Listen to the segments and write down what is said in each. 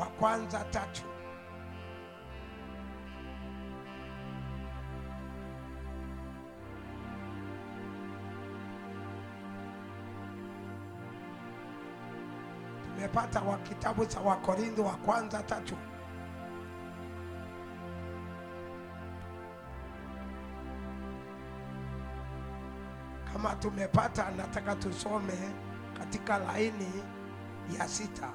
wa kwanza tatu. Tumepata wa kitabu cha wakorintho wa kwanza tatu. Kama tumepata nataka tusome katika laini ya sita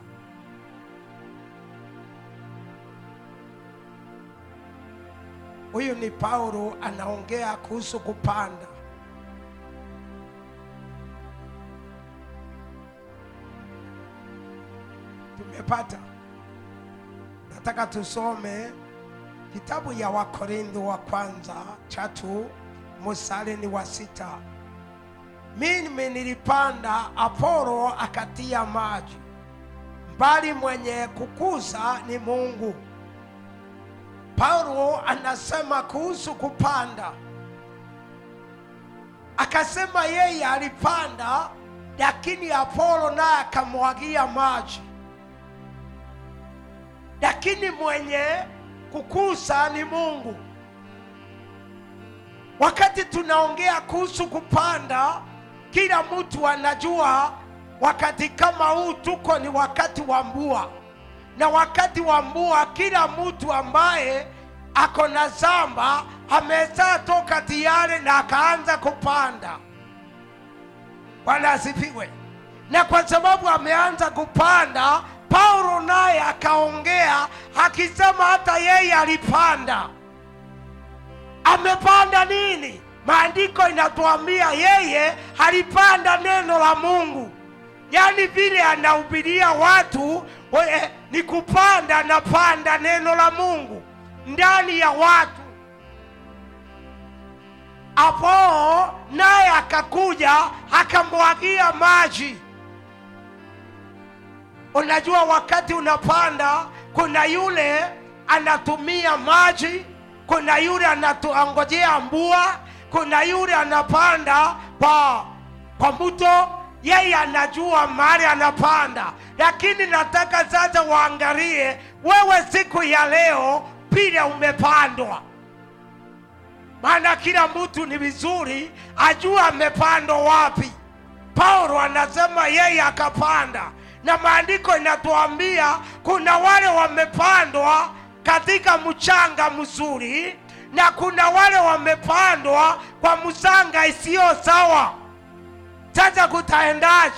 huyu ni paulo anaongea kuhusu kupanda. Tumepata. Nataka tusome kitabu ya wakorintho wa kwanza tatu mstari ni wa sita. Mimi nilipanda apolo akatia maji. Mbali mwenye kukuza ni mungu paulo anasema kuhusu kupanda. Akasema yeye alipanda lakini apolo naye akamwagia maji. Lakini mwenye kukuza ni mungu. Wakati tunaongea kuhusu kupanda kila mtu anajua wakati kama huu tuko ni wakati wa mvua. Na wakati wa mvua kila mtu ambaye ako na shamba amezaa toka tayari na akaanza kupanda. Bwana asifiwe. Na kwa sababu ameanza kupanda paulo naye akaongea akisema hata yeye alipanda. Amepanda nini? Maandiko inatuambia yeye alipanda neno la mungu. Yaani vile anahubiria watu we, ni kupanda napanda neno la mungu ndani ya watu. Apoo naye akakuja akamwagia maji. Unajua wakati unapanda kuna yule anatumia maji kuna yule anatuangojea mbua kuna yule anapanda kwa kwa mto yeye anajua mahali anapanda. Lakini nataka sasa waangalie wewe siku ya leo vile umepandwa. Maana kila mtu ni vizuri ajua amepandwa wapi. Paulo anasema yeye akapanda na maandiko inatuambia kuna wale wamepandwa katika mchanga mzuri na kuna wale wamepandwa kwa mchanga isiyo sawa. Sasa kutaendaje?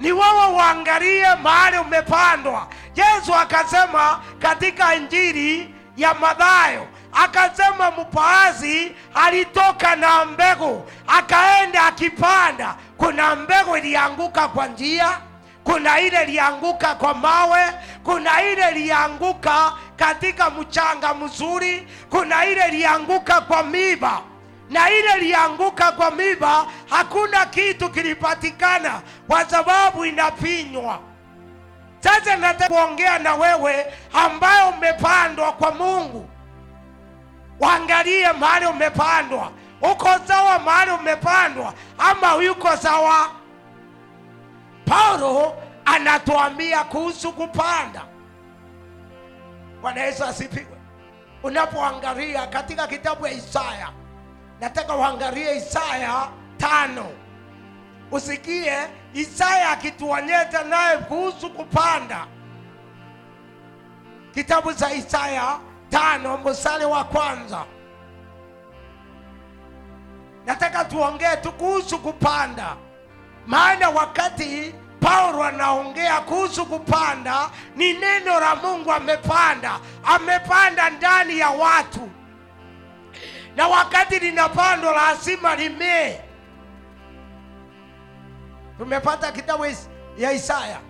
Ni wewe uangalie mahali umepandwa yesu akasema katika injili ya Mathayo akasema mpaazi alitoka na mbegu akaenda akipanda. Kuna mbegu ilianguka kwa njia kuna ile ilianguka kwa mawe kuna ile ilianguka katika mchanga mzuri kuna ile ilianguka kwa miba. Na ile ilianguka kwa miba hakuna kitu kilipatikana kwa sababu inapinywa sasa nataka kuongea na wewe ambayo umepandwa kwa mungu. Waangalie mahali umepandwa. Uko sawa mahali umepandwa ama uko sawa? Paulo anatuambia kuhusu kupanda. Bwana yesu asipiwe unapoangalia katika kitabu ya isaya nataka uangalie isaya tano usikie isaya akituonyesha naye kuhusu kupanda. Kitabu cha isaya tano mstari wa kwanza. Nataka tuongee tu kuhusu kupanda. Maana wakati paulo anaongea kuhusu kupanda ni neno la mungu amepanda. Amepanda ndani ya watu. Na wakati linapandwa lazima limee tumepata kitabu ya isaya.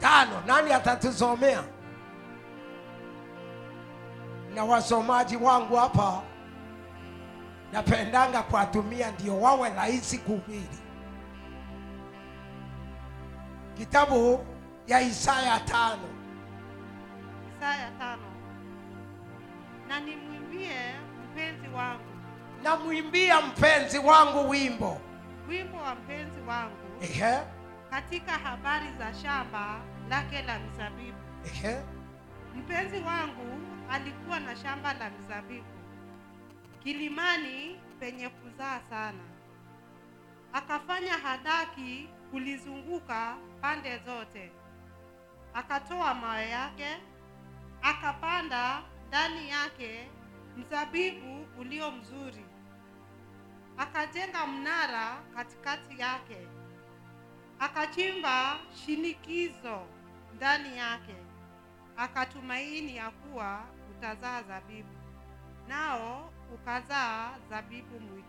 Tano nani atatusomea? Na wasomaji wangu hapa napendanga kuwatumia ndio wawe rahisi kuhubiri. Kitabu ya isaya tano. Isaya tano. Na nimwimbie mpenzi wangu. Namwimbia mpenzi wangu wimbo wimbo wa mpenzi wangu, ehe katika habari za shamba lake la mizabibu. Ehe. Mpenzi wangu alikuwa na shamba la mizabibu kilimani penye kuzaa sana, akafanya hadaki kulizunguka pande zote, akatoa mawe yake, akapanda ndani yake mzabibu ulio mzuri, akajenga mnara katikati yake, akachimba shinikizo ndani yake. Akatumaini ya kuwa utazaa zabibu, nao ukazaa zabibu mwitu.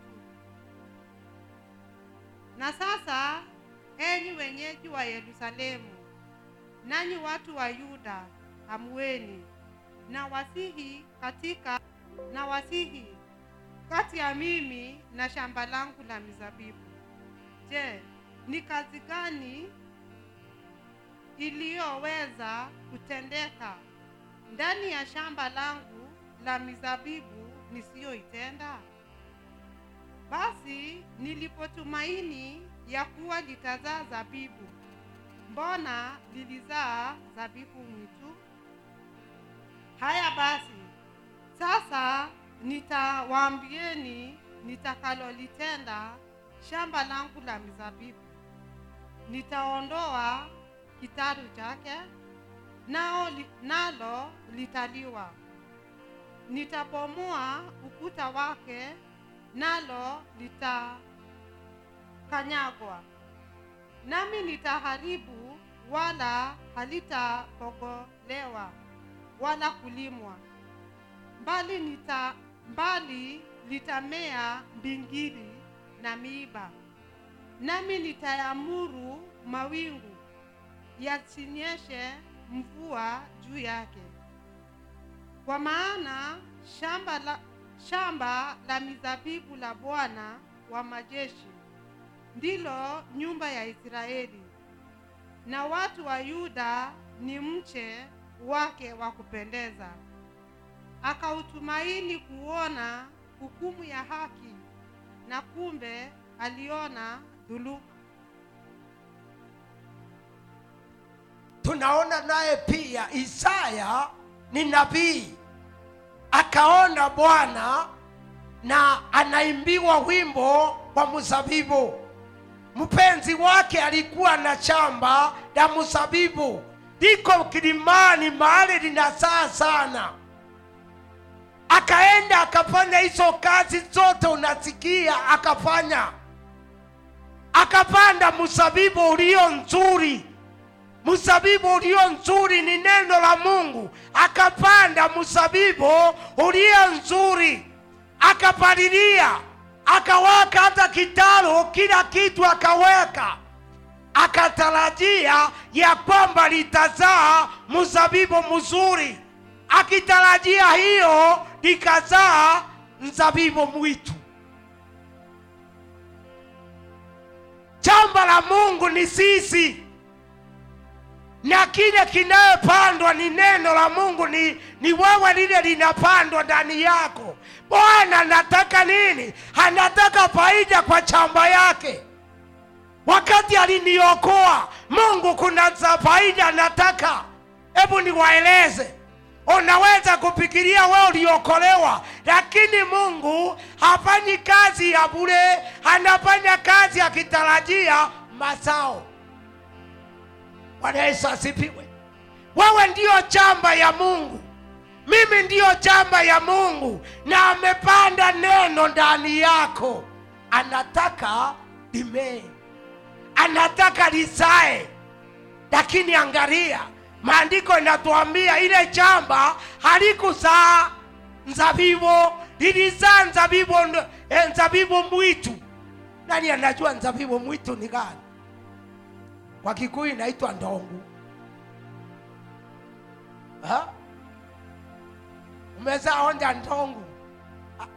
Na sasa, enyi wenyeji wa Yerusalemu, nanyi watu wa Yuda, amueni. Na wasihi katika na wasihi kati ya mimi na shamba langu la mizabibu. Je, ni kazi gani iliyoweza kutendeka ndani ya shamba langu la mizabibu nisiyoitenda? Basi nilipotumaini ya kuwa litazaa zabibu, mbona lilizaa zabibu mwitu? Haya basi, sasa nitawaambieni nitakalolitenda shamba langu la mizabibu. Nitaondoa kitaru chake, nao nalo litaliwa. Nitabomoa ukuta wake, nalo litakanyagwa. Nami nitaharibu, wala halitapogolewa wala kulimwa, mbali nita mbali litamea mbingili na miiba. Nami nitayamuru mawingu yasinyeshe mvua juu yake. Kwa maana shamba la, shamba la mizabibu la Bwana wa majeshi ndilo nyumba ya Israeli, na watu wa Yuda ni mche wake wa kupendeza. Akautumaini kuona hukumu ya haki, na kumbe aliona dhuluma. tunaona naye pia Isaya ni nabii, akaona Bwana na anaimbiwa wimbo wa mzabibu. Mpenzi wake alikuwa na shamba la mzabibu liko kilimani, mahali linazaa sana. Akaenda akafanya hizo kazi zote unasikia, akafanya. Akapanda msabibu ulio nzuri. Msabibu ulio nzuri ni neno la Mungu. Akapanda msabibu ulio nzuri, akapalilia, akaweka hata kitalu, kila kitu akaweka, akatarajia ya kwamba litazaa mzabibu mzuri, akitarajia hiyo likazaa mzabibu mwitu. Shamba la Mungu ni sisi na kile kinayopandwa ni neno la Mungu, ni, ni wewe, lile linapandwa ndani yako. Bwana anataka nini? Anataka faida kwa shamba yake. Wakati aliniokoa Mungu, kuna faida anataka. Hebu niwaeleze. Unaweza kufikiria wewe uliokolewa, lakini Mungu hafanyi kazi ya bure, anafanya kazi akitarajia mazao. Bwana Yesu asifiwe. Wewe ndiyo chamba ya Mungu, mimi ndiyo chamba ya Mungu, na amepanda neno ndani yako. Anataka limee, anataka lizae. Lakini angalia, maandiko inatuambia ile shamba halikuzaa nzabibu, lilizaa nzabibu, eh, nzabibu mwitu. Nani anajua nzabibu mwitu ni gani? Kwa Kikuyu inaitwa ndongu. Ha? Umeza onja ndongu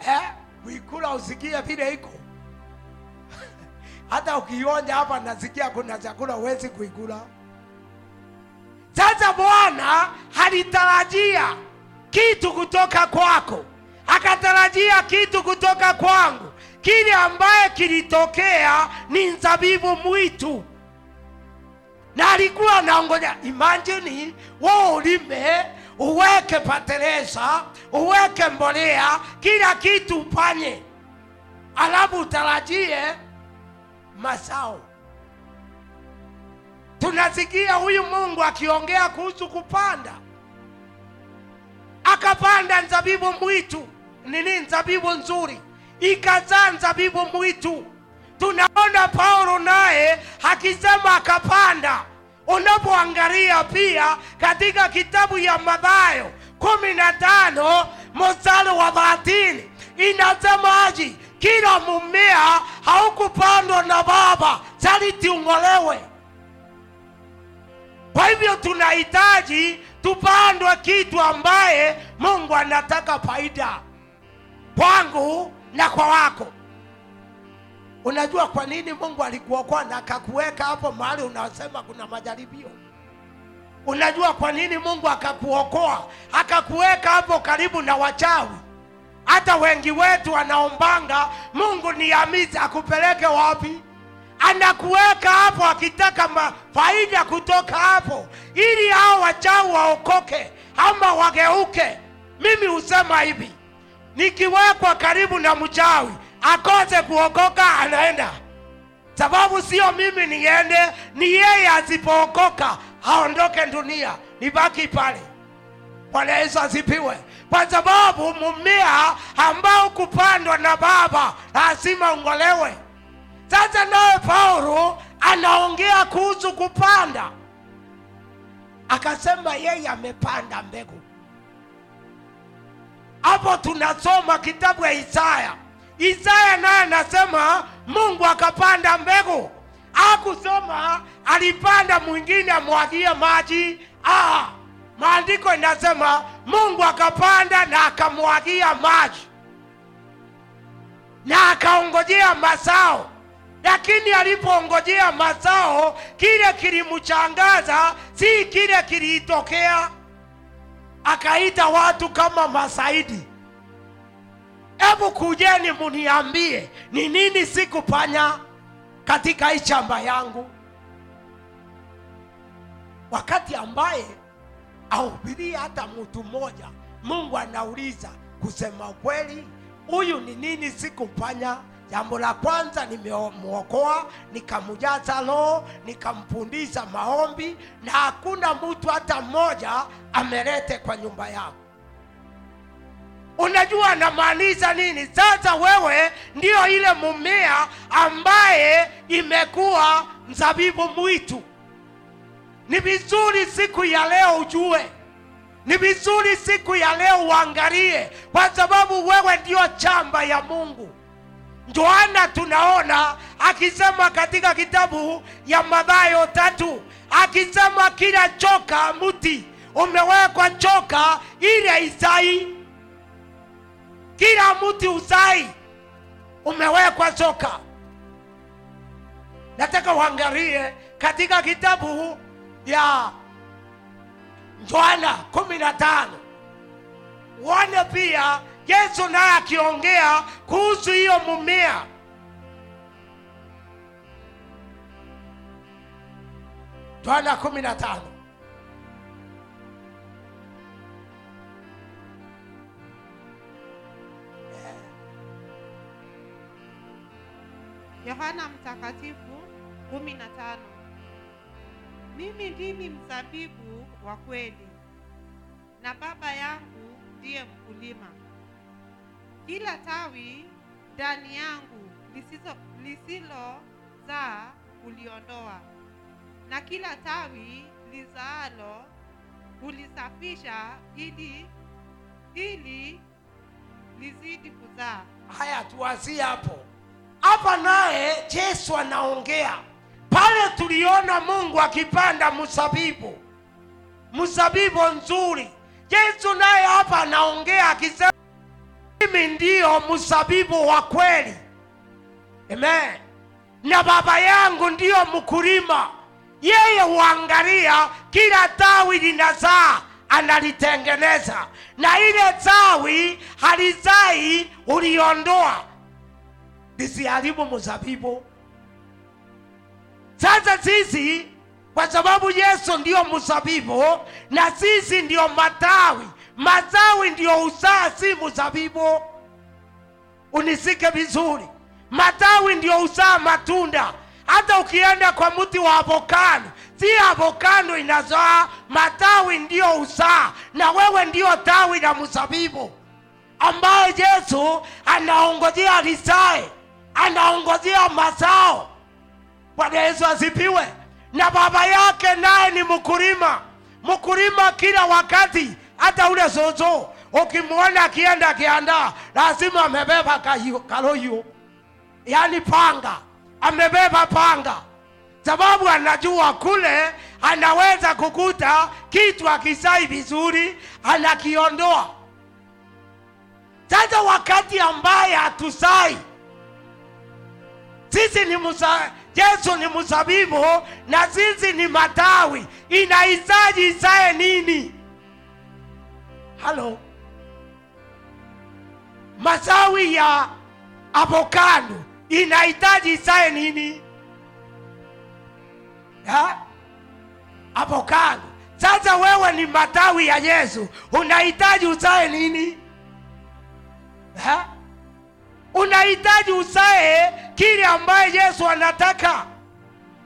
eh? Uikula usikie vile iko hata ukionja hapa, nasikia kuna chakula huwezi kuikula. Sasa Bwana halitarajia kitu kutoka kwako, akatarajia kitu kutoka kwangu. Kile ambaye kilitokea ni nzabibu mwitu na alikuwa anaongoja. Imagine wewe ulime, uweke patereza, uweke mbolea, kila kitu upanye, alafu utarajie mazao. Tunasikia huyu Mungu akiongea kuhusu kupanda, akapanda nzabibu mwitu, nini, nzabibu nzuri, ikazaa nzabibu mwitu. Tunaona Paulo naye akisema akapanda. Unapoangalia pia katika kitabu ya Mathayo kumi na tano mstari wa thelathini inasemaje? kila mumea haukupandwa na Baba sharti ung'olewe. Kwa hivyo tunahitaji tupandwe kitu ambaye Mungu anataka faida kwangu na kwa wako. Unajua kwa nini Mungu alikuokoa na akakuweka hapo mahali unasema kuna majaribio? Unajua kwa nini Mungu akakuokoa akakuweka hapo karibu na wachawi? Hata wengi wetu wanaombanga Mungu niamize akupeleke wapi? Anakuweka hapo akitaka faida kutoka hapo, ili hao wachawi waokoke ama wageuke. Mimi husema hivi, nikiwekwa karibu na mchawi akose kuokoka, anaenda sababu sio mimi niende, ni yeye asipookoka aondoke dunia, nibaki pale. Bwana Yesu asipiwe, Kwa sababu mumea ambao kupandwa na Baba lazima ung'olewe. Sasa naye Paulo anaongea kuhusu kupanda, akasema yeye amepanda mbegu. Hapo tunasoma kitabu ya Isaya. Isaya naye anasema Mungu akapanda mbegu, akusoma alipanda mwingine amwagie maji. Ah, maandiko inasema Mungu akapanda na akamwagia maji na akaongojea mazao, lakini alipongojea mazao, kile kilimchangaza si kile kilitokea. Akaita watu kama masaidi, hebu kujeni muniambie ni nini sikufanya katika hii shamba yangu, wakati ambaye ahubiria hata mtu mmoja, Mungu anauliza kusema kweli, huyu ni nini sikufanya? Jambo la kwanza nimemwokoa, nikamjaza Roho, nikamfundisha maombi, na hakuna mtu hata mmoja amelete kwa nyumba yako. Unajua namaanisha nini? Sasa wewe ndio ile mumea ambaye imekuwa mzabibu mwitu. Ni vizuri siku ya leo ujue, ni vizuri siku ya leo uangalie, kwa sababu wewe ndio chamba ya Mungu. Yohana tunaona akisema katika kitabu ya Mathayo tatu akisema kila choka mti umewekwa choka ile isai, kila mti usai umewekwa choka. Nataka uangalie katika kitabu ya Yohana kumi na tano uone pia Yesu naye akiongea kuhusu hiyo mumea. Yohana kumi na tano Yohana Mtakatifu kumi na tano. Mimi ndimi mzabibu wa kweli na Baba yangu ndiye mkulima. Kila tawi ndani yangu lisilozaa uliondoa, na kila tawi lizaalo hulisafisha, ili ili lizidi kuzaa. Haya, tuwazie hapo hapa. Naye Yesu anaongea pale, tuliona Mungu akipanda mzabibu, mzabibu nzuri. Yesu naye hapa anaongea akisema, mimi ndiyo mzabibu wa kweli. Amen. Na Baba yangu ndiyo mkulima, yeye huangalia kila tawi linazaa analitengeneza, na ile tawi halizai uliondoa lisiharibu mzabibu. Sasa sisi kwa sababu yesu ndiyo mzabibu na sisi ndio matawi matawi ndio uzaa si mzabibu. Unisike vizuri. Matawi ndio usaa matunda. Hata ukienda kwa mti wa avokado si avokado inazaa. Matawi ndio usaa na wewe ndio tawi la mzabibu ambayo yesu anaongozia lisae anaongozia mazao. Bwana yesu asipiwe na baba yake naye ni mkulima. Mkulima kila wakati hata ule zozo ukimwona akienda akiandaa lazima amebeba kaloyo yaani panga amebeba panga. Sababu anajua kule anaweza kukuta kitu akisai vizuri anakiondoa. Sasa wakati ambaye hatusai sisi ni musa, yesu ni mzabibu na sisi ni matawi. Inahitaji isae nini halo. Masawi ya avokado inahitaji isae nini? Ha? sasa wewe ni matawi ya yesu. Unahitaji usae nini? Unahitaji usae kile ambaye yesu anataka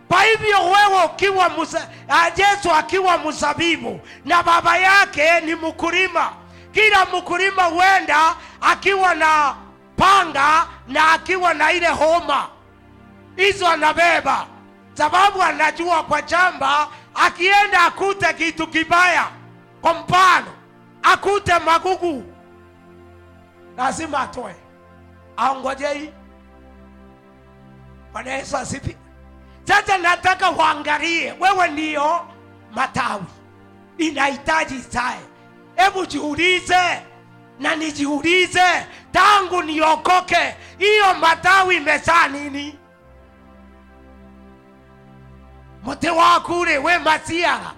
kwa hivyo wewe ukiwa musa, yesu akiwa mzabibu na baba yake ni mkulima. Kila mkulima huenda akiwa na panga na akiwa na ile homa. Hizo anabeba. Sababu anajua kwa chamba akienda akute kitu kibaya kwa mfano akute magugu lazima atoe. Aongojei. Bwana yesu asifi sasa nataka uangalie wewe ndio matawi. Inahitaji sae hebu jiulize na nijiulize tangu niokoke hiyo matawi imezaa nini? Mote waku ule we masiara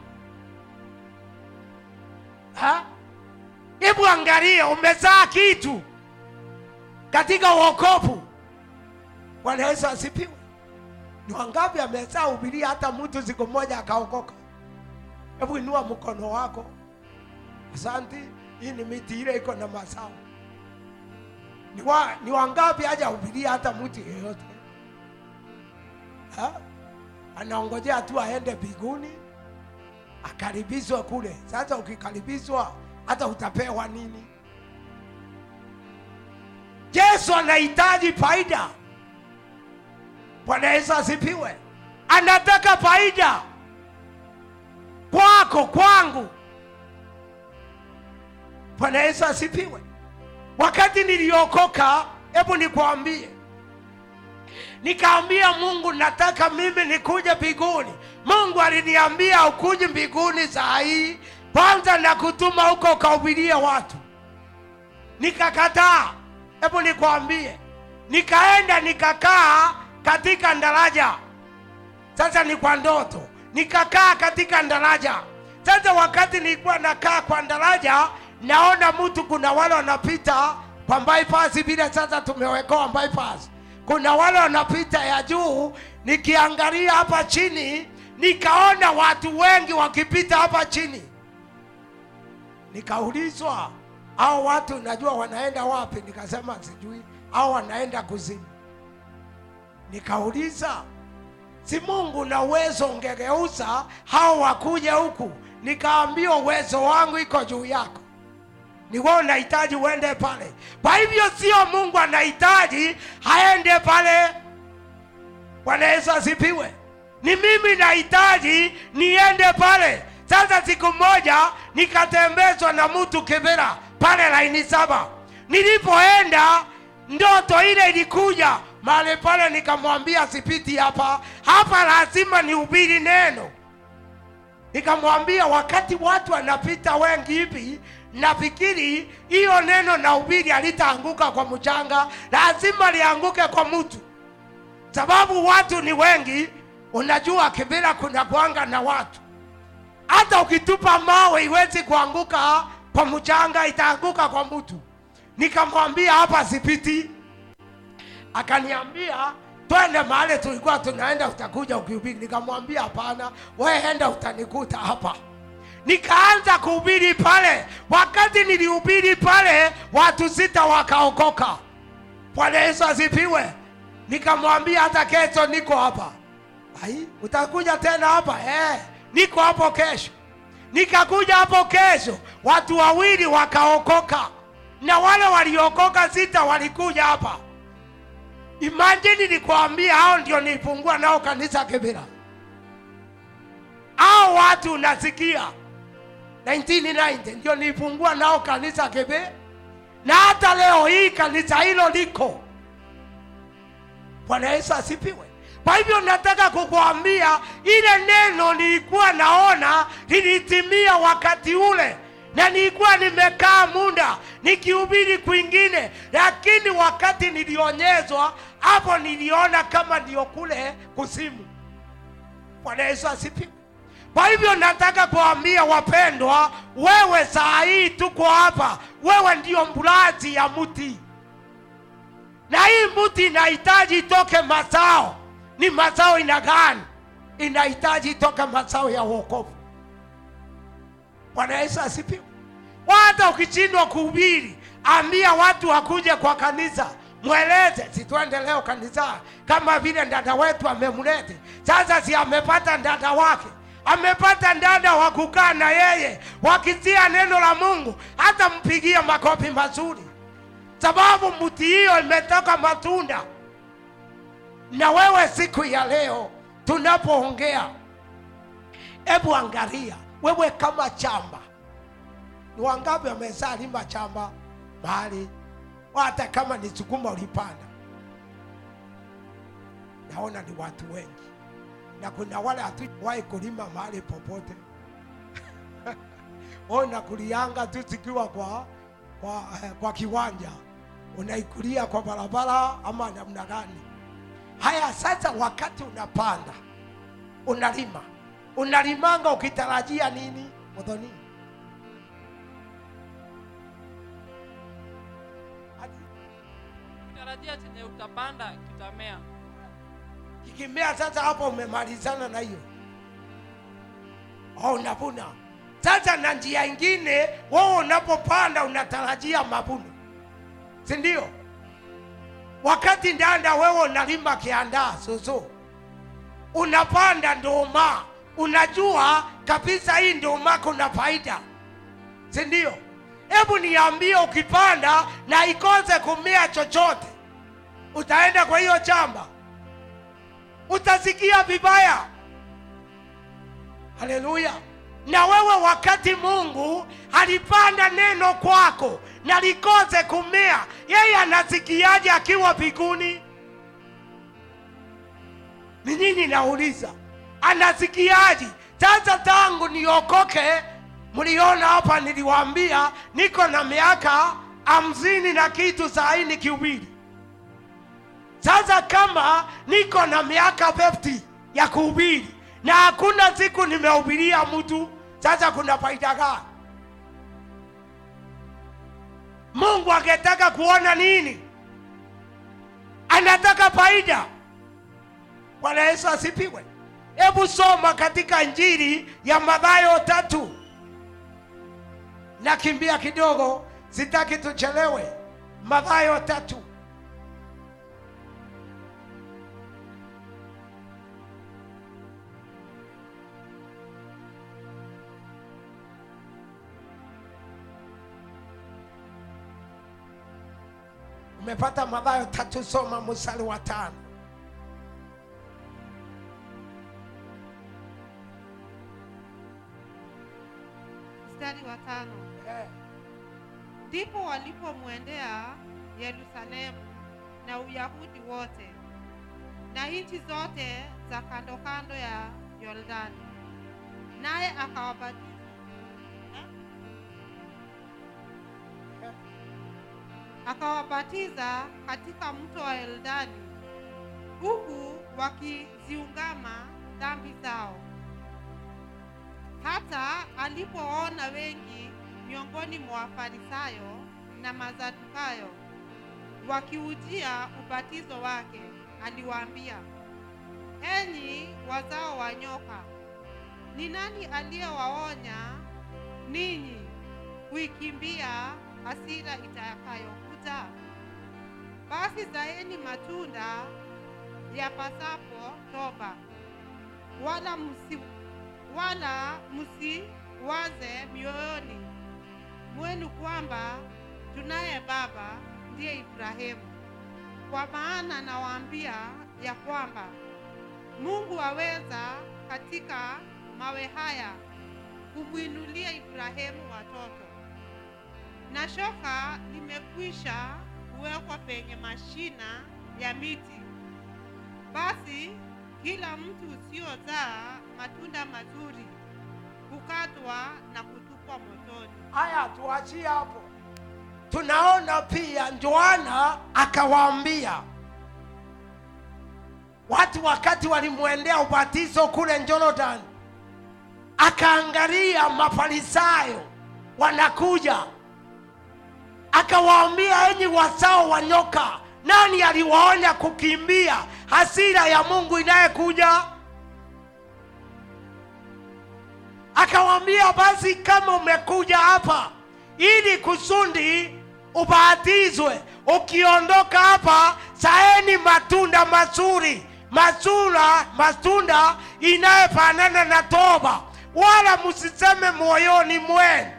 hebu angalia umezaa kitu katika wokovu. bwana yesu asipiwe ni wangapi amezaa ubiria hata mtu siku moja akaokoka. Hebu inua mkono wako. Asanti hii ni miti ile iko na mazao. Ni, wa, ni wangapi haja ubiria hata mtu yeyote? Ha? anaongojea tu aende mbinguni akaribishwe kule. Sasa ukikaribishwa hata utapewa nini? Yesu anahitaji faida bwana yesu asipiwe anataka faida kwako kwangu. Bwana yesu asipiwe wakati niliokoka hebu nikwambie. Nikaambia mungu nataka mimi nikuje mbinguni. Mungu aliniambia ukuje mbinguni saa hii kwanza nakutuma huko ukahubirie watu. Nikakataa. Hebu nikwambie. Nikaenda nikakaa katika daraja sasa ni kwa ndoto. Nikakaa katika daraja sasa wakati nilikuwa nakaa kwa daraja naona mtu kuna wale wanapita kwa bypass bila sasa tumewekewa bypass. Kuna wale wanapita ya juu nikiangalia hapa chini nikaona watu wengi wakipita hapa chini. Nikaulizwa au watu najua wanaenda wapi? Nikasema sijui. Au wanaenda kuzimu nikauliza si mungu na uwezo ungegeuza hao wakuja huku? Nikaambiwa uwezo wangu iko juu yako. Ni wewe unahitaji uende pale. Kwa hivyo sio mungu anahitaji aende pale. Bwana yesu asipiwe ni mimi nahitaji niende pale. Sasa siku moja nikatembezwa na mtu kibera pale laini saba. Nilipoenda ndoto ile ilikuja mahali pale nikamwambia sipiti hapa hapa lazima nihubiri neno. Nikamwambia wakati watu wanapita wengi hivi nafikiri hiyo neno na ubiri halitaanguka kwa mchanga lazima lianguke kwa mtu. Sababu watu ni wengi unajua kibira kuna kwanga na watu. Hata ukitupa mawe iwezi kuanguka kwa mchanga itaanguka kwa mtu. Nikamwambia hapa sipiti akaniambia twende mahali tulikuwa tunaenda utakuja ukihubiri. Nikamwambia hapana wewe enda utanikuta hapa. Nikaanza kuhubiri pale. Wakati nilihubiri pale watu sita wakaokoka. Bwana yesu asifiwe. Nikamwambia hata kesho niko hapa. Ai utakuja tena hapa? Eh, niko hapo kesho. Nikakuja hapo kesho watu wawili wakaokoka. Na wale waliokoka sita walikuja hapa imajini nikwambia hao ndio nilifungua nao kanisa Kibera. hao watu unasikia 1990 ndio nilifungua nao kanisa Kibera, na hata leo hii kanisa hilo liko bwana yesu asipiwe. kwa hivyo nataka kukuambia ile neno nilikuwa naona lilitimia wakati ule na nilikuwa nimekaa muda nikihubiri kwingine lakini wakati nilionyezwa hapo niliona kama ndio kule kusimu bwana yesu asifiwe. Kwa hivyo nataka kuambia wapendwa wewe saa hii tuko hapa. Wewe ndio mburazi ya mti na hii mti inahitaji itoke mazao. Ni mazao ina gani? Inahitaji itoke mazao ya wokovu bwana yesu asifiwe. Hata ukishindwa kuhubiri ambia watu wakuje kwa kanisa mweleze sitwende leo kanisa kama vile dada wetu amemlete. Sasa si amepata dada wake amepata dada wa kukaa na yeye wakisia neno la mungu hata mpigie makofi mazuri. Sababu mti hiyo imetoka matunda. Na wewe siku ya leo tunapoongea hebu angalia wewe kama chamba. Ni wangapi wamezaa lima chamba? Mahali hata kama ni sukuma ulipanda. Naona ni watu wengi. Na kuna wale hatuwahi kulima mahali popote. Ona kulianga tu zikiwa kwa, kwa, eh, kwa kiwanja. Unaikulia kwa barabara ama namna gani? Haya sasa wakati unapanda unalima unalimanga ukitarajia nini? Modhoni Ukitarajia chenye utapanda kitamea. kikimea sasa hapo umemalizana na hiyo. Au unavuna. Sasa na njia ingine wewe unapopanda unatarajia mavuno. Si ndio? Wakati ndanda wewe unalima kiandaa suzu unapanda ndoma unajua kabisa hii ndoma kuna faida. Si ndio? Hebu niambie ukipanda na ikose kumea chochote utaenda kwa hiyo chamba? Utasikia vibaya. Haleluya. Na wewe wakati mungu alipanda neno kwako na likose kumea yeye anasikiaje akiwa mbinguni? Ni nini nauliza anasikiaje? Sasa tangu niokoke mliona hapa niliwaambia niko na miaka hamsini na kitu saa hii nikihubiri sasa kama niko na miaka 50 ya kuhubiri na hakuna siku nimehubiria mtu sasa kuna faida gani? Mungu angetaka kuona nini? Anataka faida. Bwana yesu asipiwe hebu soma katika njiri ya madhayo tatu. Nakimbia kidogo sitaki tuchelewe. Madhayo tatu. Umepata madhayo tatu soma mstari wa tano mstari wa tano. Ndipo ndipo walipomwendea yerusalemu na uyahudi wote na nchi zote za kando kando ya yordani. Naye akawabatiza. Eh? akawabatiza katika mto wa yordani huku wakiziungama dhambi zao hata alipoona wengi miongoni mwa Wafarisayo na Masadukayo wakiujia ubatizo wake, aliwaambia, enyi wazao wa nyoka, ni nani aliyewaonya ninyi kuikimbia hasira itakayokuja? Basi zaeni matunda yapasapo toba, wala msi, wala msiwaze mioyoni mwenu kwamba tunaye baba ndiye Ibrahimu. Kwa maana nawaambia ya kwamba Mungu aweza katika mawe haya kumwinulia Ibrahimu watoto. Na shoka limekwisha kuwekwa penye mashina ya miti, basi kila mtu usiozaa matunda mazuri hukatwa na kutupwa motoni. haya tuachie hapo. Tunaona pia Yohana akawaambia. Watu wakati walimwendea ubatizo kule Jordan, akaangalia mafarisayo wanakuja, akawaambia enyi wazao wa nyoka, nani aliwaonya kukimbia hasira ya Mungu inayekuja? Akawaambia basi, kama umekuja hapa ili kusudi ubatizwe, ukiondoka hapa saeni matunda mazuri, mazura matunda inayofanana na toba, wala msiseme moyoni mwenu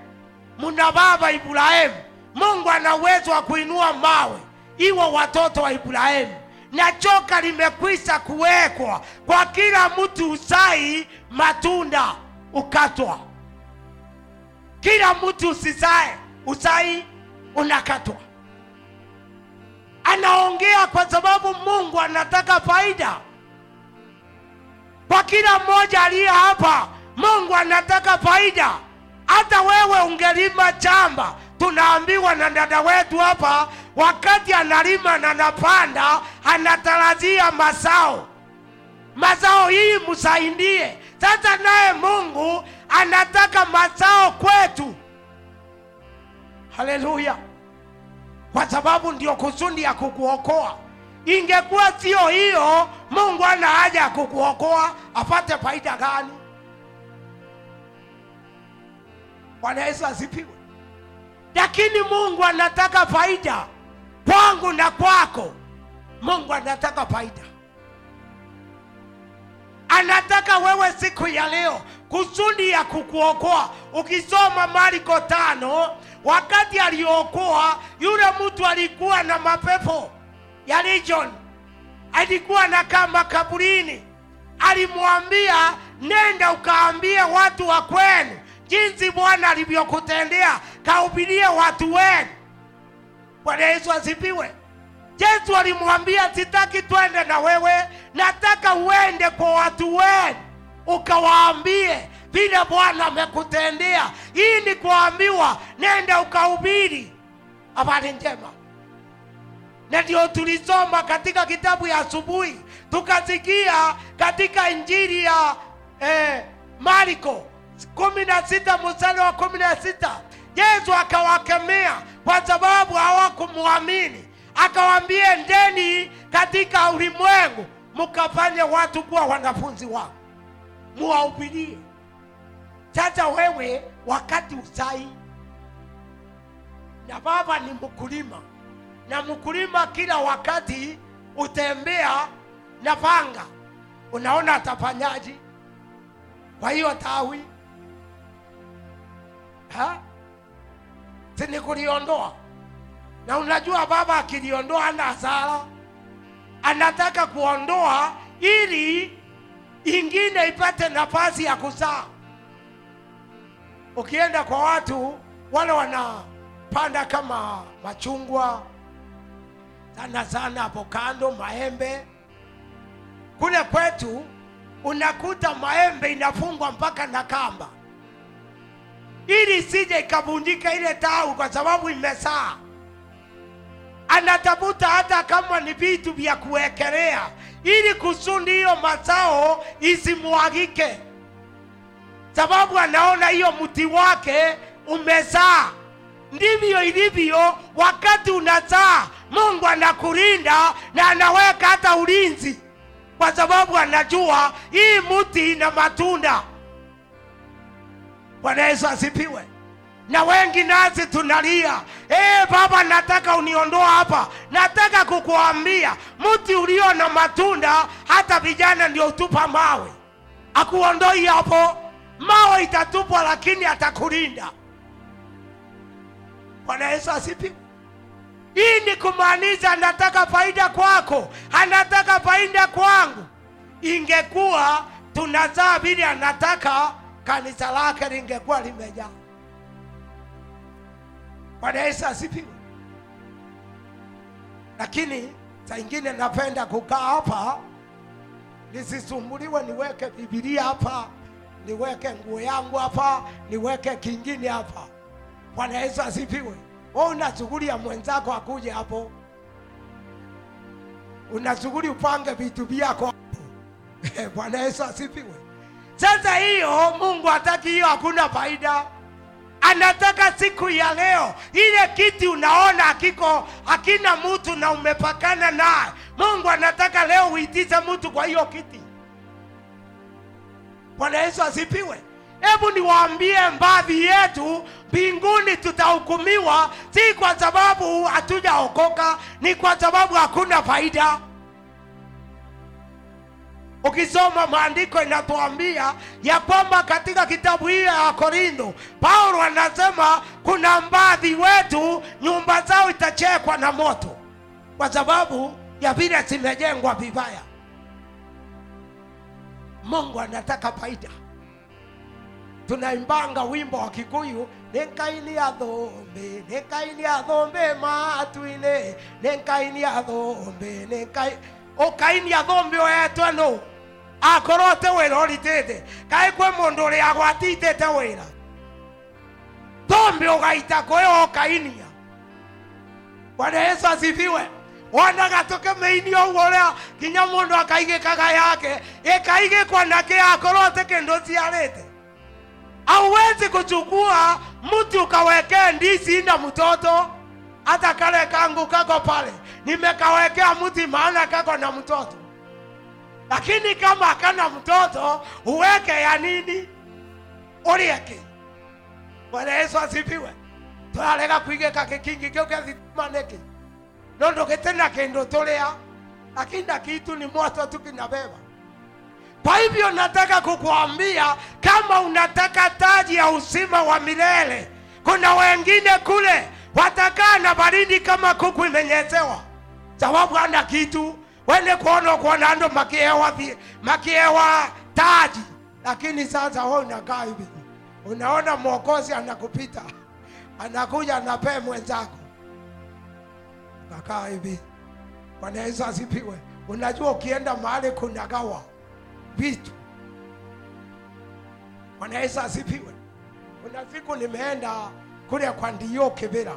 muna baba Ibrahimu. Mungu ana uwezo wa kuinua mawe. Iwe watoto wa Ibrahimu, na joka limekwisha kuwekwa kwa kila mtu usai matunda ukatwa. Kila mtu usizae usai unakatwa. Anaongea kwa sababu Mungu anataka faida kwa kila mmoja aliye hapa. Mungu anataka faida. Hata wewe ungelima chamba, tunaambiwa na dada wetu hapa, wakati analima na anapanda, anatarajia mazao mazao hii msaidie. Sasa naye Mungu anataka mazao kwetu. Haleluya! Kwa sababu ndio kusudi ya kukuokoa. Ingekuwa sio hiyo, Mungu ana haja ya kukuokoa, apate faida gani? Bwana Yesu asifiwe. Lakini Mungu anataka faida kwangu na kwako. Mungu anataka faida anataka wewe siku ya leo kusudi ya kukuokoa. Ukisoma Marko tano, wakati aliokoa yule mtu alikuwa na mapepo ya legion, alikuwa na kama kaburini, alimwambia nenda ukaambie watu wa kwenu jinsi Bwana alivyokutendea, kahubirie watu wenu. Bwana Yesu asifiwe. Yesu alimwambia sitaki twende na wewe, nataka uende kwa watu wenu ukawaambie vile Bwana amekutendea. Hii ni kuambiwa, nenda ukahubiri habari njema. Na ndio tulisoma katika kitabu ya asubuhi, tukasikia katika injili ya eh, Marko kumi na sita mstari wa kumi na sita Yesu akawakemea kwa sababu hawakumwamini akawaambia ndeni katika ulimwengu mkafanye watu kuwa wanafunzi wangu, muwahubirie. Sasa wewe wakati usai, na baba ni mkulima, na mkulima kila wakati utembea na panga, unaona atafanyaji? Kwa hiyo tawi ha? si kuliondoa na unajua baba akiliondoa ana hasara, anataka kuondoa ili ingine ipate nafasi ya kuzaa. Ukienda kwa watu wale wanapanda kama machungwa sana sana, avokado, maembe, kule kwetu unakuta maembe inafungwa mpaka na kamba ili isije ikavunjika ile tawi, kwa sababu imesaa. Anatafuta hata kama ni vitu vya kuwekelea ili kusudi hiyo mazao isimwagike, sababu anaona hiyo mti wake umezaa. Ndivyo ilivyo wakati unazaa, mungu anakulinda na anaweka hata ulinzi. Kwa sababu anajua hii mti ina matunda bwana yesu asipiwe na wengi nasi tunalia. Ee baba nataka uniondoa hapa. Nataka kukuambia mti ulio na matunda hata vijana ndio utupa mawe. Akuondoi hapo. Mawe itatupwa lakini atakulinda. Bwana yesu asipiwe hii ni kumaanisha anataka faida kwako. Anataka faida kwangu. Ingekuwa tunazaa vile anataka kanisa lake lingekuwa limejaa. Bwana yesu asifiwe. Lakini saa ingine napenda kukaa hapa nisisumbuliwe niweke Biblia hapa niweke nguo yangu hapa niweke kingine hapa. Bwana yesu asifiwe. Wewe una mwenzako akuje hapo. Una shughuli upange vitu vyako hapo. Bwana yesu asifiwe sasa hiyo mungu hataki hiyo hakuna faida. Anataka siku ya leo ile kiti unaona akiko hakina mtu na umepakana naye. Mungu anataka leo uitize mtu kwa hiyo kiti. Bwana yesu asipiwe hebu niwaambie baadhi yetu mbinguni tutahukumiwa si kwa sababu hatujaokoka ni kwa sababu hakuna faida ukisoma maandiko inatuambia ya kwamba katika kitabu hiyo ya korintho paulo anasema kuna baadhi wetu nyumba zao itachekwa na moto kwa sababu ya vile zimejengwa vibaya. Mungu anataka faida. Tunaimbanga wimbo wa kikuyu ninkainia thombe ninkainia thombe matwine nenkaini ya thombe ninkai ũkainia thombe oyetwe akorwo te wĩra ũritĩte kaĩ kwĩ mundu ũrĩa agwatitĩte wira thombe ũgaita kwĩ okainia bwana yesu asifiwe. Wonaga tũkĩmĩinia ũguo ũrĩa nginya mundu akaigikaga yake. Ikaigikwa na akorwo tĩ kĩndũ ciarĩte? Auwezi kuchukua muti ukawekea ndizi na mtoto hata kale kangu kako pale. Nimekawekea mti maana kako na mtoto lakini kama akana mtoto uweke ya nini? Ulieke. Bwana yesu asifiwe. Twarega kuigeka kikingi kio kia thitima niki nondu gitena kindu turia lakini na kitu ni moto tu kinabeba. Kwa hivyo nataka kukuambia kama unataka taji ya uzima wa milele kuna wengine kule watakaa na baridi kama kuku imenyezewa. Sababu hana kitu wende kuona kuona ando makiewa makiewa taji. Lakini sasa wewe unakaa hivi. Unaona mwokozi anakupita. Anakuja anapee mwenzako. Nakaa hivi. Bwana yesu asipiwe unajua ukienda mahali kunagawa vitu. Bwana yesu asipiwe kuna siku nimeenda kule kwa ndio kibira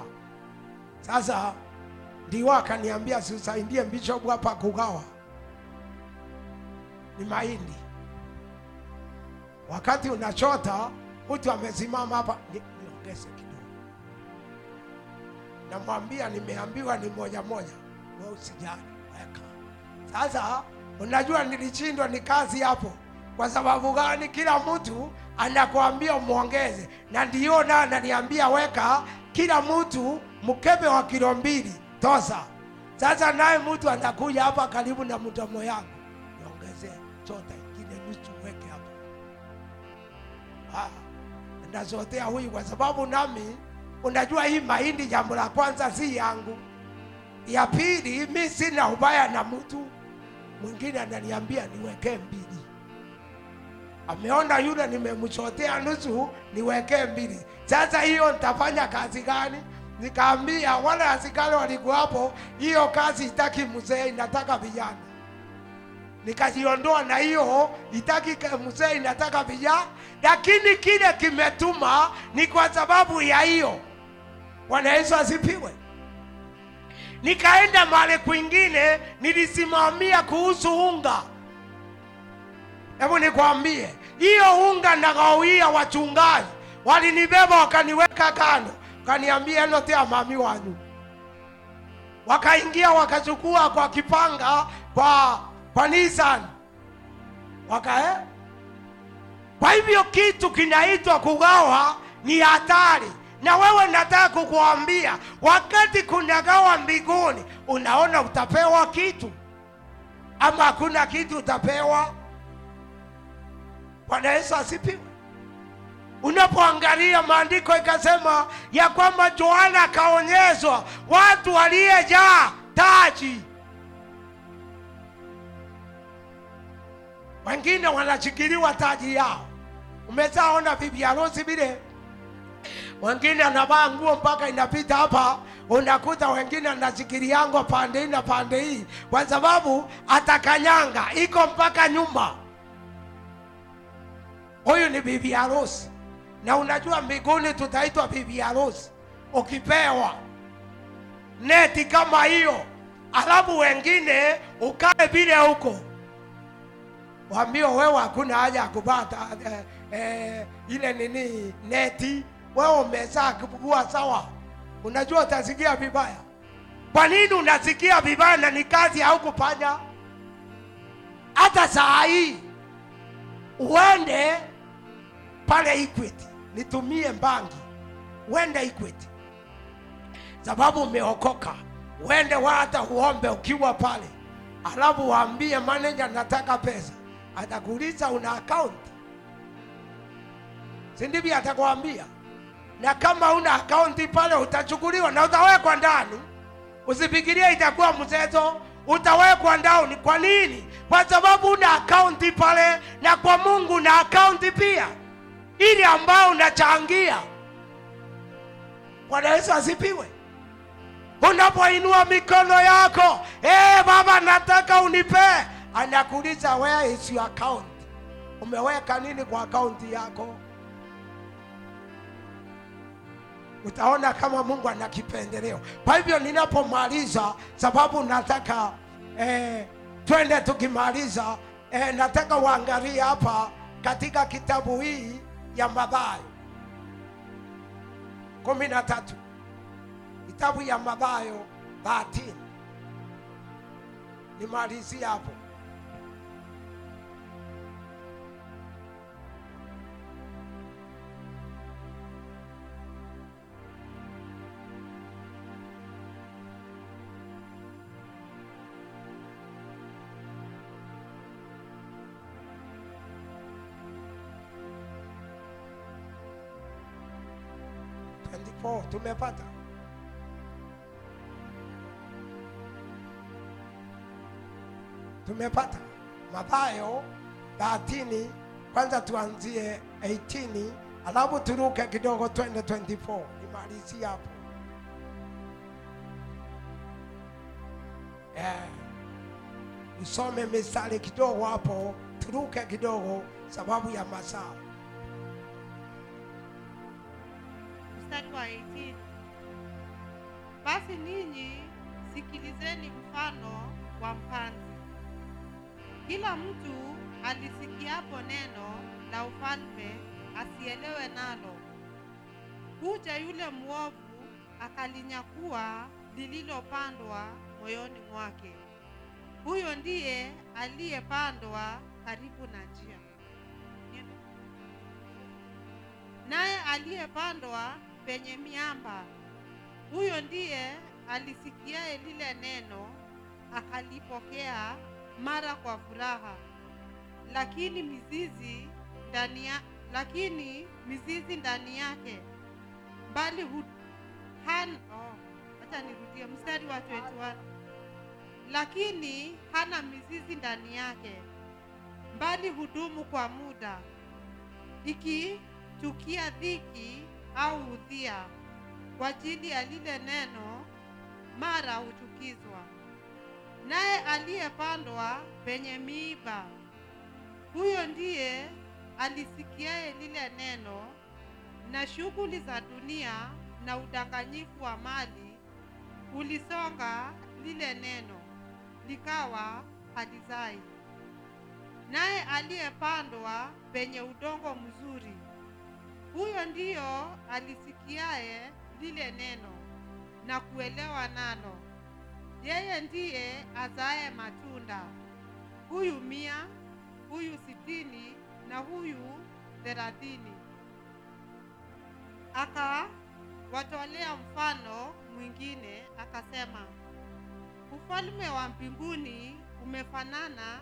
sasa ndio akaniambia siusaidie bishop hapa kugawa. Ni mahindi. Wakati unachota mtu amesimama hapa ni, niongeze kidogo. Namwambia nimeambiwa ni moja moja. We usijali weka. Sasa unajua nilishindwa ni kazi hapo. Kwa sababu gani? Kila mtu anakuambia mwongeze na ndio na ananiambia weka. Kila mtu mkebe wa kilo mbili tosa. Sasa naye mtu anakuja hapa karibu na mdomo yangu. Niongezee chota ingine nusu weke hapa. Ah, nazotea huyu kwa sababu nami unajua hii mahindi jambo la kwanza si yangu. Ya pili mi sina ubaya na mtu. Mwingine ananiambia niwekee mbili. Ameona yule nimemchotea nusu niwekee mbili. Sasa hiyo nitafanya kazi gani nikaambia wale askari walikuwa hapo hiyo kazi itaki mzee inataka vijana. Nikajiondoa na hiyo itaki mzee inataka vijana. Lakini kile kimetuma ni kwa sababu ya hiyo. Bwana yesu asipiwe nikaenda mahali kwingine nilisimamia kuhusu unga. Hebu nikwambie hiyo unga nagawia wachungaji walinibeba wakaniweka kando kaniambia tia mami wanyu wakaingia wakachukua kwa kipanga kwa kwa Nissan waka eh? Kwa hivyo kitu kinaitwa kugawa ni hatari, na wewe nataka kukuambia, wakati kunagawa mbinguni, unaona utapewa kitu ama hakuna kitu utapewa? Bwana Yesu asifiwe. Unapoangalia maandiko ikasema ya kwamba Yohana akaonyeshwa watu waliyejaa taji, wengine wanashikiliwa taji yao. Umezaona bibi harusi vile, wengine anavaa nguo mpaka inapita hapa, unakuta wengine anashikiliangwa pande hii na pande hii, kwa sababu atakanyanga iko mpaka nyuma. Huyu ni bibi harusi, na unajua mbinguni tutaitwa bibi harusi. Ukipewa neti kama hiyo, alafu wengine ukae vile huko, wambio wewe hakuna haja ya kupata eh, eh, ile nini neti, wewe umezaa kuwa sawa. Unajua utasikia vibaya. Kwa nini unasikia vibaya na ni kazi au kufanya? Hata saa hii uende pale Equity, nitumie mbangi, wende Equity sababu umeokoka, Wende wa hata uombe ukiwa pale, alafu waambie manager nataka pesa, atakuuliza una account, si ndivyo? Atakwambia, na kama una account pale utachukuliwa na utawekwa ndani. Usifikirie itakuwa mchezo, utawekwa ndani. Kwa nini? Kwa sababu una account pale, na kwa Mungu na account pia, ili ambao unachangia. Bwana Yesu asipiwe. Unapoinua mikono yako, hey, Baba, nataka unipe, anakuuliza where is your account? Umeweka nini kwa akaunti yako? Utaona kama Mungu ana kipendeleo. Kwa hivyo ninapomaliza, sababu nataka eh, twende tukimaliza, eh, nataka uangalie hapa katika kitabu hii ya Mathayo. kumi na tatu. Kitabu ya Mathayo 13 nimalizie hapo. Tumepata. Tumepata. Mathayo 13 kwanza tuanzie 18 alafu turuke kidogo twende 24 nimalizie hapo. Eh, usome mistari kidogo hapo turuke kidogo sababu ya masaa mstari wa 18 basi ninyi sikilizeni mfano wa mpanzi. Kila mtu alisikiapo neno la ufalme asielewe nalo. Huja yule mwovu akalinyakua lililopandwa moyoni mwake. Huyo ndiye aliyepandwa karibu na njia. Naye aliyepandwa penye miamba. Huyo ndiye alisikiaye lile neno akalipokea mara kwa furaha. Lakini mizizi ndani ya, lakini mizizi ndani yake. Bali hu, han, oh, acha nirudie mstari wa 21 lakini hana mizizi ndani yake bali hudumu kwa muda. Ikitukia dhiki au udhia kwa ajili ya lile neno mara huchukizwa. Naye aliyepandwa penye miiba huyo ndiye alisikiaye lile neno na shughuli za dunia na udanganyifu wa mali ulisonga lile neno likawa halizai naye aliyepandwa penye udongo mzuri huyo ndiyo alisikiaye lile neno na kuelewa nalo. Yeye ndiye azaye matunda, huyu mia, huyu sitini na huyu thelathini. Akawatolea mfano mwingine akasema, ufalme wa mbinguni umefanana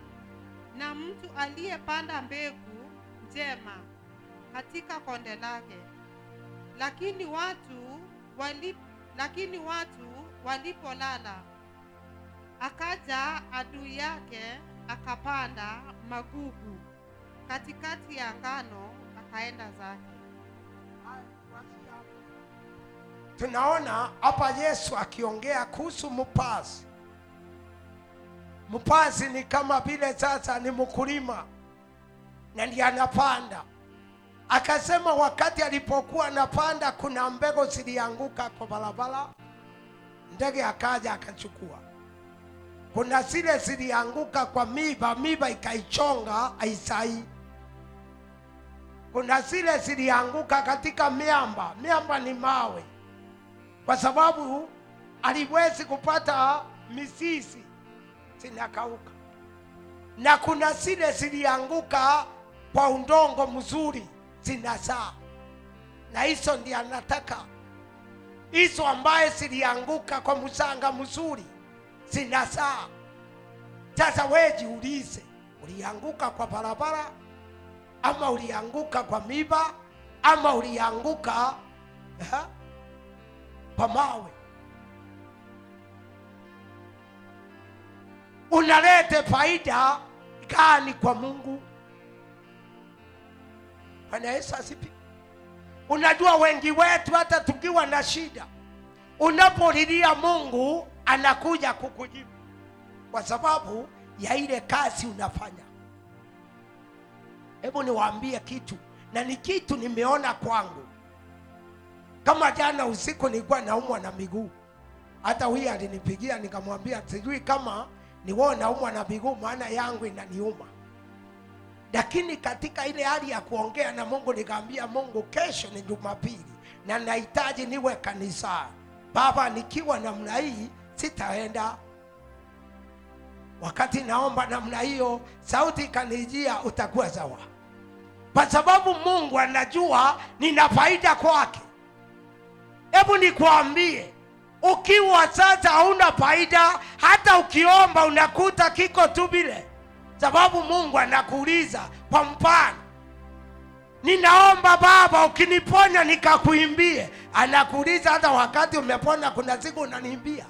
na mtu aliyepanda mbegu njema katika konde lake, lakini watu walip, lakini watu walipolala, akaja adui yake akapanda magugu katikati ya ngano, akaenda zake. tunaona hapa yesu akiongea kuhusu mpasi mpasi ni kama vile sasa ni mkulima na ndiye anapanda akasema wakati alipokuwa anapanda kuna mbegu zilianguka kwa barabara. Ndege akaja akachukua. Kuna zile zilianguka kwa miba miba ikaichonga aisai kuna zile zilianguka katika miamba miamba ni mawe. Kwa sababu aliwezi kupata mizizi zinakauka. Na kuna zile zilianguka kwa udongo mzuri zinazaa na hizo ndi anataka. Hizo ambaye zilianguka kwa msanga mzuri zinazaa sasa wewe jiulize ulianguka kwa barabara ama ulianguka kwa miba ama ulianguka eh, kwa mawe? Unalete faida gani kwa mungu bwana yesu asipi unajua wengi wetu hata tukiwa na shida unapolilia mungu anakuja kukujibu. Kwa sababu ya ile kazi unafanya. Hebu niwaambie kitu na ni kitu nimeona kwangu. Kama jana usiku nilikuwa naumwa na miguu hata huyu alinipigia nikamwambia sijui kama ni wewe na miguu maana yangu inaniuma lakini katika ile hali ya kuongea na mungu nikaambia mungu kesho ni jumapili na nahitaji niwe kanisani. Baba nikiwa namna hii sitaenda. Wakati naomba namna hiyo sauti ikanijia utakuwa sawa. Kwa sababu mungu anajua nina faida kwake. Hebu nikuambie, ukiwa sasa hauna faida hata ukiomba unakuta kiko tu vile sababu mungu anakuuliza kwa mfano. Ninaomba baba ukiniponya nikakuimbie. Anakuuliza hata wakati umepona kuna siku unaniimbia.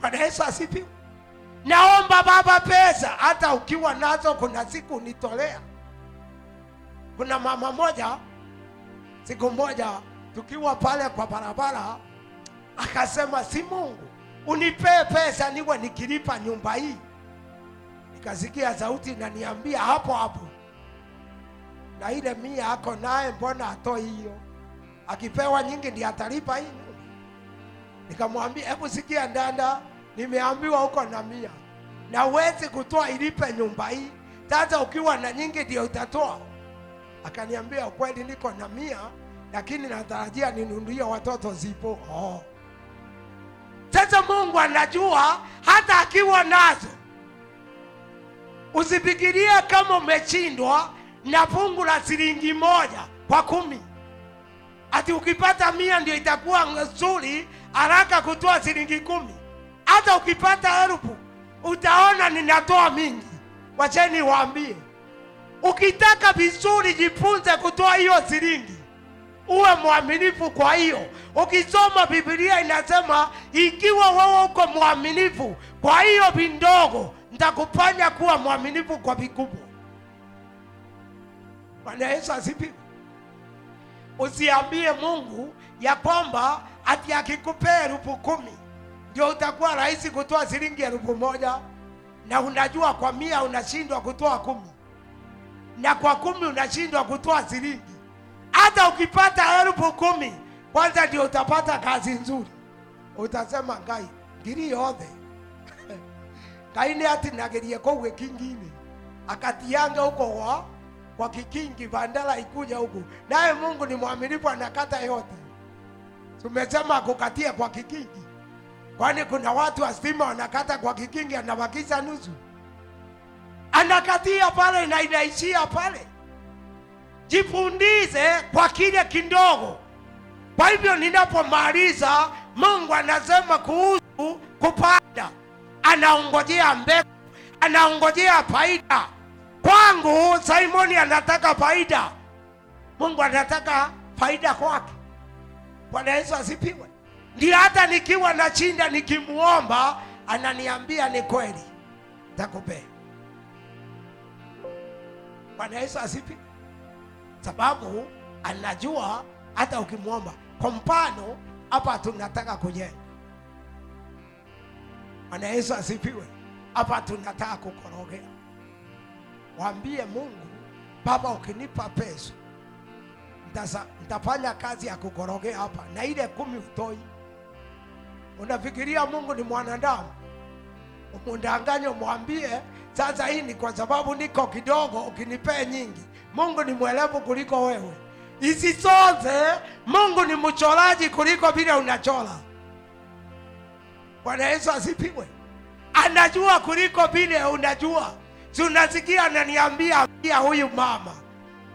Bwana yesu asifiwe. Naomba baba pesa hata ukiwa nazo kuna siku unitolea. Kuna mama moja siku moja tukiwa pale kwa barabara akasema si mungu unipee pesa niwe nikilipa nyumba hii. Nikasikia sauti inaniambia hapo hapo. Na ile mia ako naye mbona atoi hiyo? Akipewa nyingi ndi atalipa hii nikamwambia hebu sikia ndanda nimeambiwa huko na mia. Na uwezi kutoa ilipe nyumba hii. Sasa ukiwa na nyingi ndio utatoa. Akaniambia ukweli niko na mia lakini natarajia ninunulie watoto zipo. Oh. Sasa mungu anajua hata akiwa nazo. Usifikirie kama umeshindwa na fungu la shilingi moja kwa kumi. Ati ukipata mia ndio itakuwa nzuri haraka kutoa shilingi kumi. Hata ukipata elfu utaona ninatoa mingi. Wacheni waambie ukitaka vizuri jifunze kutoa hiyo shilingi uwe mwaminifu kwa hiyo. Ukisoma biblia inasema ikiwa wewe uko mwaminifu kwa hiyo vindogo nitakufanya kuwa mwaminifu kwa vikubwa. Bwana yesu asifiwe. Usiambie mungu ya kwamba ati akikupea elfu kumi ndio utakuwa rahisi kutoa shilingi elfu moja. Na unajua kwa mia unashindwa kutoa kumi. Na kwa kumi unashindwa kutoa shilingi hata ukipata elfu kumi kwanza ndio utapata kazi nzuri. Utasema ngai ngiri yothe ngai nä atä nagerie kå gä kingi-inä akatianga huko kwa, kwa kikingi bandala ikuja huku naye mungu ni mwaminifu anakata yote. Tumesema kukatia kwa kikingi. Kwani kuna watu wa stima wanakata kwa kikingi anabakisha nusu. Anakatia pale na inaishia pale jifundize kwa kile kidogo kwa hivyo ninapomaliza mungu anasema kuhusu kupanda. Anaongojea mbegu anaongojea faida. Kwangu simoni anataka faida. Mungu anataka faida kwake. Bwana yesu asipiwe ndio hata nikiwa nashinda nikimuomba ananiambia ni kweli. Takupea bwana yesu asipiwe sababu anajua hata ukimwomba. Kwa mfano hapa tunataka kujenga. Bwana yesu asipiwe hapa tunataka kukorogea. Waambie mungu baba ukinipa pesa ntafanya kazi ya kukorogea hapa na ile kumi utoi. Unafikiria mungu ni mwanadamu? Umundanganye umwambie sasa hii ni kwa sababu niko kidogo ukinipee nyingi mungu ni mwelevu kuliko wewe. Isisoze, mungu ni mchoraji kuliko vile unachora. Bwana yesu asipiwe anajua kuliko vile unajua. Si unasikia ananiambia pia huyu mama.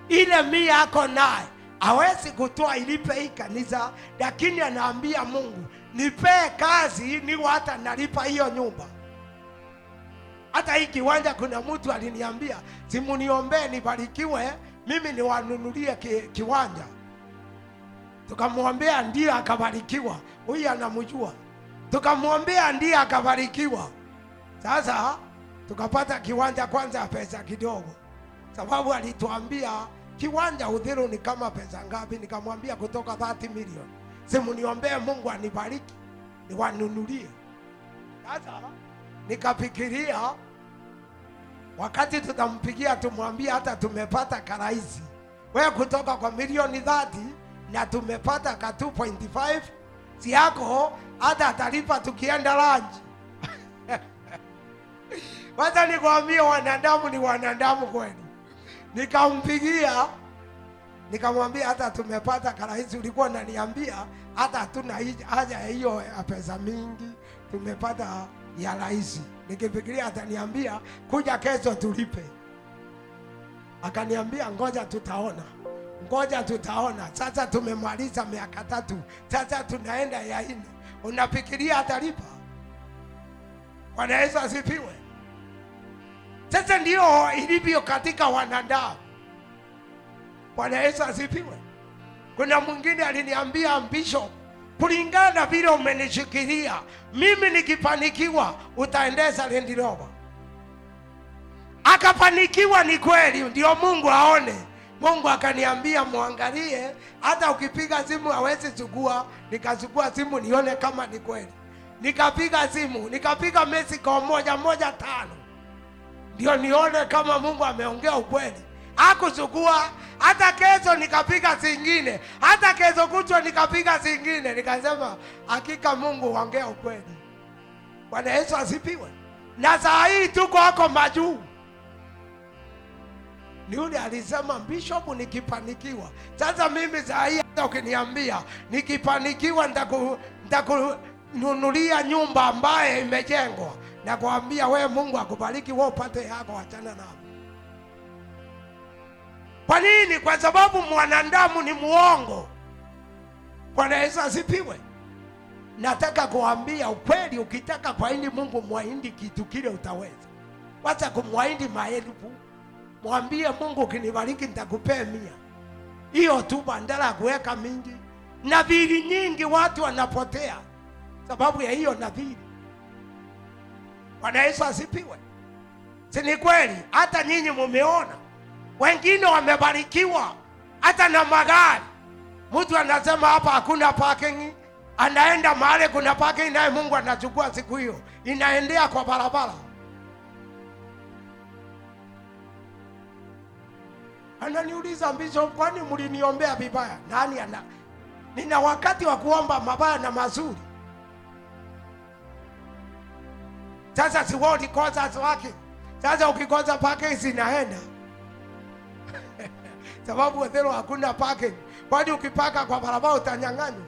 Ile mia ako naye. Hawezi kutoa ilipe hii kanisa lakini anaambia mungu nipee kazi ni hata nalipa hiyo nyumba hata hii kiwanja kuna mtu aliniambia simuniombee nibarikiwe mimi niwanunulie ki, kiwanja. Tukamwombea ndio akabarikiwa. Huyu anamjua. Tukamwombea ndio akabarikiwa. Sasa tukapata kiwanja kwanza pesa kidogo. Sababu alituambia kiwanja udhiru ni kama pesa ngapi? Nikamwambia kutoka 30 milioni. Simuniombee mungu anibariki niwanunulie. Sasa nikafikiria wakati tutampigia tumwambie hata tumepata karahisi we kutoka kwa milioni 30 na tumepata ka 2.5 si yako hata atalipa tukienda lanji wacha nikwambie wanadamu ni wanadamu kweli. Nikampigia nikamwambia hata tumepata karahisi ulikuwa unaniambia hata hatuna haja ya hiyo pesa mingi. Tumepata ya rahisi nikifikiria ataniambia kuja kesho tulipe. Akaniambia ngoja tutaona. Ngoja tutaona. Sasa tumemaliza miaka tatu. Sasa tunaenda ya nne. Unafikiria atalipa? Bwana yesu asifiwe. Sasa ndio ilivyo katika wanadamu bwana yesu asifiwe. Kuna mwingine aliniambia bishop kulingana na vile umenishikilia mimi nikifanikiwa utaendeza Land Rover akafanikiwa ni kweli ndio mungu aone. Mungu akaniambia mwangalie hata ukipiga simu hawezi zugua. Nikasugua simu nione kama ni kweli. Nikapiga simu nikapiga mesiko moja moja tano. Ndio nione kama mungu ameongea ukweli akuchukua hata kesho nikapiga zingine hata kesho kutwa nikapiga zingine nikasema hakika mungu wangea ukweli. Bwana yesu asipiwe na saa hii tuko hako majuu. Ni yule alisema bishop nikipanikiwa sasa mimi saa hii hata ukiniambia nikipanikiwa nitaku- nitakununulia nyumba ambaye imejengwa. Nakwambia we mungu akubariki we upate yako achana nao kwa nini? Kwa sababu mwanadamu ni muongo. Bwana yesu asipiwe nataka kuambia ukweli ukitaka kwaindi mungu mwahindi kitu kile utaweza. Wacha kumwahindi maelfu. Mwambie mungu ukinibariki nitakupea mia. Hiyo tu bandala ya kuweka mingi. Nadhiri nyingi watu wanapotea sababu ya hiyo nadhiri. Bwana yesu asipiwe si ni kweli? Hata nyinyi mumeona wengine wamebarikiwa. Hata na magari. Mtu anasema hapa hakuna parking anaenda mahali kuna parking naye mungu anachukua siku hiyo. Inaendea kwa barabara. Ananiuliza bishop kwani mliniombea vibaya? Nani ana? Nina wakati wa kuomba mabaya na mazuri. Sasa si kosa wake sasa ukikosa parking zinaenda sababu Wethero hakuna parking. Kwani ukipaka kwa barabara utanyang'anywa?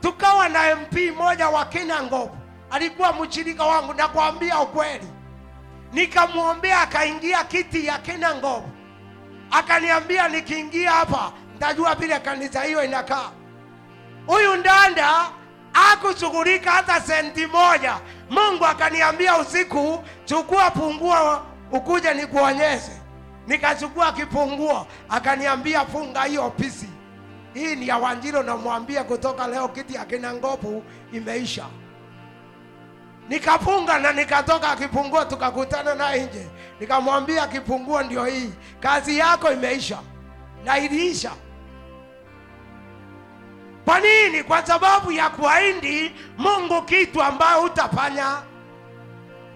Tukawa na mp moja wa kinangop alikuwa mshirika wangu nakwambia ukweli. Nikamwombea akaingia kiti ya kinangop akaniambia nikiingia hapa ntajua vile kanisa hiyo inakaa. Huyu ndanda akushughulika hata senti moja. Mungu akaniambia usiku chukua pungua ukuje nikuonyeshe nikachukua kipunguo akaniambia funga hiyo ofisi. Hii ni ya wanjiro namwambia kutoka leo kiti ya kina ngopu imeisha. Nikafunga na nikatoka kipunguo tukakutana naye nje. Nikamwambia kipunguo ndio hii. Kazi yako imeisha. Na iliisha. Kwa nini? Kwa sababu ya kuahidi mungu kitu ambayo utafanya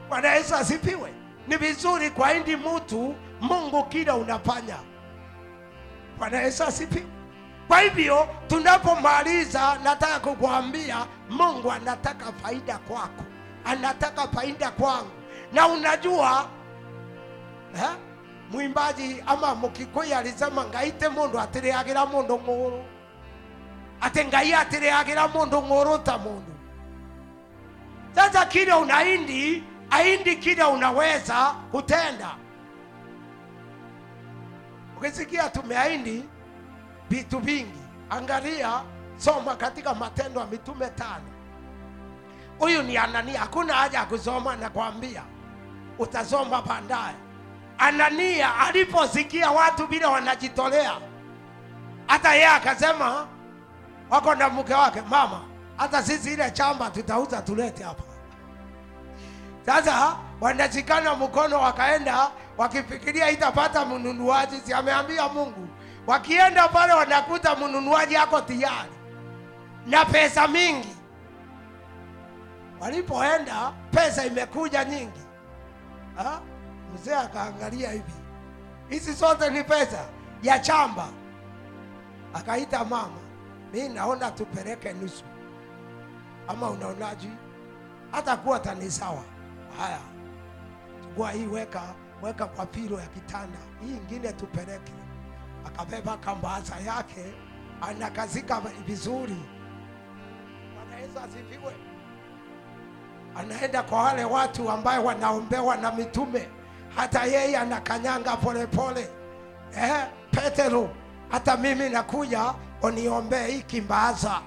bwana yesu asifiwe. Ni vizuri kuahidi mtu mungu kila unafanya. Bwana yesu asifiwe. Kwa hivyo tunapomaliza nataka kukuambia mungu anataka faida kwako. Anataka faida kwangu. Na unajua eh, mwimbaji ama mukikuyu alisema ngaite mundu atiriagira mundu nguru. Ati ngai atiriagira mundu nguru ta mundu. Sasa kile unaindi aindi kile unaweza kutenda ukisikia tumeahidi vitu vingi angalia soma katika matendo ya mitume tano. Huyu ni anania hakuna haja ya kusoma nakwambia. Utasoma baadaye. Anania aliposikia watu vile wanajitolea hata yeye akasema wako na mke wake mama hata sisi ile chamba tutauza tulete hapa. Sasa wanashikana mkono wakaenda wakifikiria itapata mnunuaji si ameambia mungu. Wakienda pale wanakuta mnunuaji ako tayari na pesa mingi. Walipoenda pesa imekuja nyingi. Mzee akaangalia hivi. Hizi zote ni pesa ya chamba. Akaita mama mi naona tupeleke nusu. Ama unaonaji hata kuwa tani sawa. Haya chukua hii weka weka kwa pilo ya kitanda. Hii ingine tupeleke. Akabeba kambaza yake anakazika vizuri. Bwana yesu asifiwe. Anaenda kwa wale watu ambaye wanaombewa na mitume. Hata yeye anakanyanga polepole eh, petero hata mimi nakuja uniombee hii kimbaza.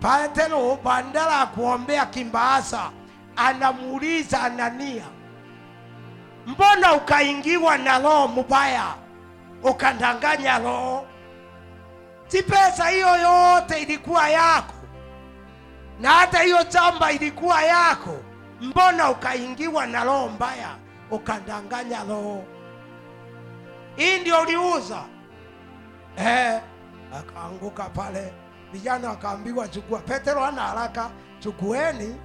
petero badala ya kuombea kimbaza anamuuliza anania mbona ukaingiwa na roho mubaya ukandanganya roho? Si pesa hiyo yote ilikuwa yako na hata hiyo chamba ilikuwa yako. Mbona ukaingiwa na roho mbaya ukandanganya roho? Hii ndio uliuza? Eh, akaanguka pale. Vijana wakaambiwa chukua petero ana haraka chukueni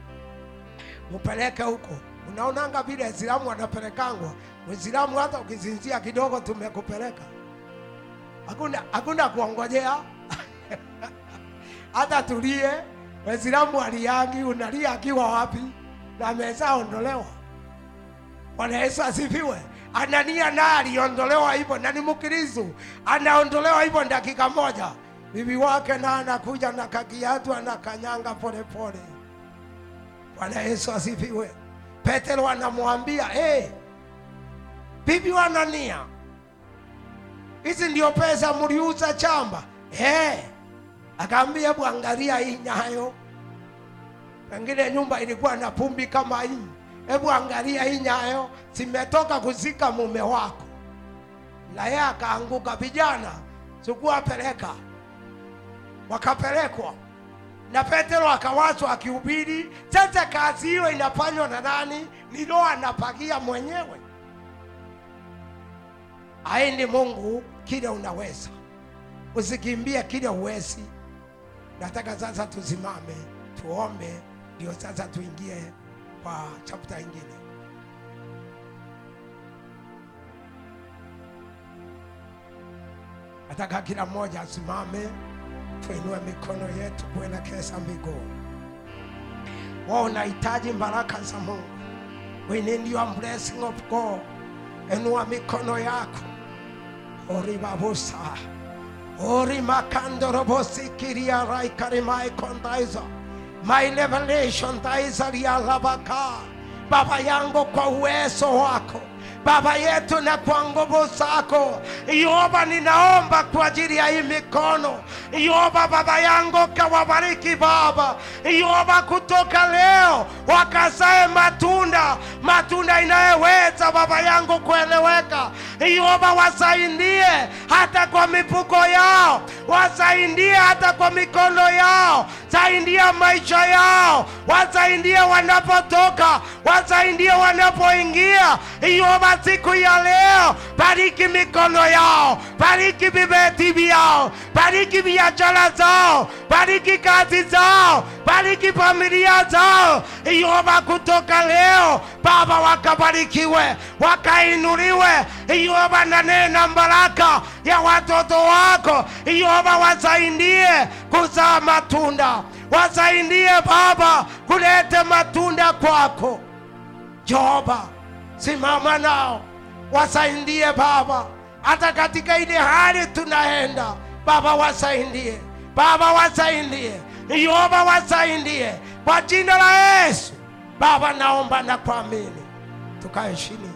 mupeleke huko unaonanga vile waislamu wanapelekangwa. Waislamu hata ukizinzia kidogo tumekupeleka. Hakuna hakuna kuongojea. Hata tulie. Waislamu waliangi unalia akiwa wapi? Na ameshaondolewa bwana yesu asifiwe. Anania naye aliondolewa hivyo. Na ni mkristo. Anaondolewa hivyo dakika moja. Bibi wake na anakuja na kakiatu anakanyanga polepole bwana yesu asifiwe petero anamwambia hey, bibi anania hizi ndio pesa mliuza chamba? Hey. akaambia hebu angalia hii nyayo. Pengine nyumba ilikuwa na pumbi kama hii. Hebu angalia hii nyayo zimetoka kuzika mume wako. Na yeye akaanguka vijana sikuwapeleka wakapelekwa na petero akawachwa akihubiri sasa kazi hiyo inafanywa na nani? Ni roho anapagia mwenyewe. Aini mungu kile unaweza. Usikimbie kile uwezi nataka sasa tusimame tuombe ndio sasa tuingie kwa chapta ingine. Nataka kila mmoja asimame tuinue mikono yetu kuelekeza mbinguni. Wao unahitaji baraka za mungu. We need your blessing of god. Inua mikono yako. Oribabusa ori makandorobosi kiria rai karimai kondaiza my revelation taizaria labaka. Baba yangu kwa uwezo wako baba yetu na kwa nguvu zako. Yoba ninaomba kwa ajili ya hii mikono. Yoba baba yangu kawabariki baba. Yoba kutoka leo wakazae matunda. Matunda inayoweza baba yangu kueleweka. Yoba wasaidie hata kwa mifuko yao. Wasaidie hata kwa mikono yao. Saidia maisha yao. Wasaidie wanapotoka. Wasaidie wanapoingia yoba siku ya leo. Bariki mikono yao. Bariki vibeti vyao. Bariki biashara zao. Bariki kazi zao. Bariki familia zao. Yehova, kutoka leo baba wakabarikiwe wakainuliwe. Yehova, na nena baraka ya watoto wako. Yehova, wasaidie kuzaa matunda. Wasaidie baba kulete matunda kwako. Jehova simama nao wasaidie baba. Hata katika ile hali tunaenda baba wasaidie baba wasaidie yehova wasaidie kwa jina la yesu baba naomba na kuamini tukae chini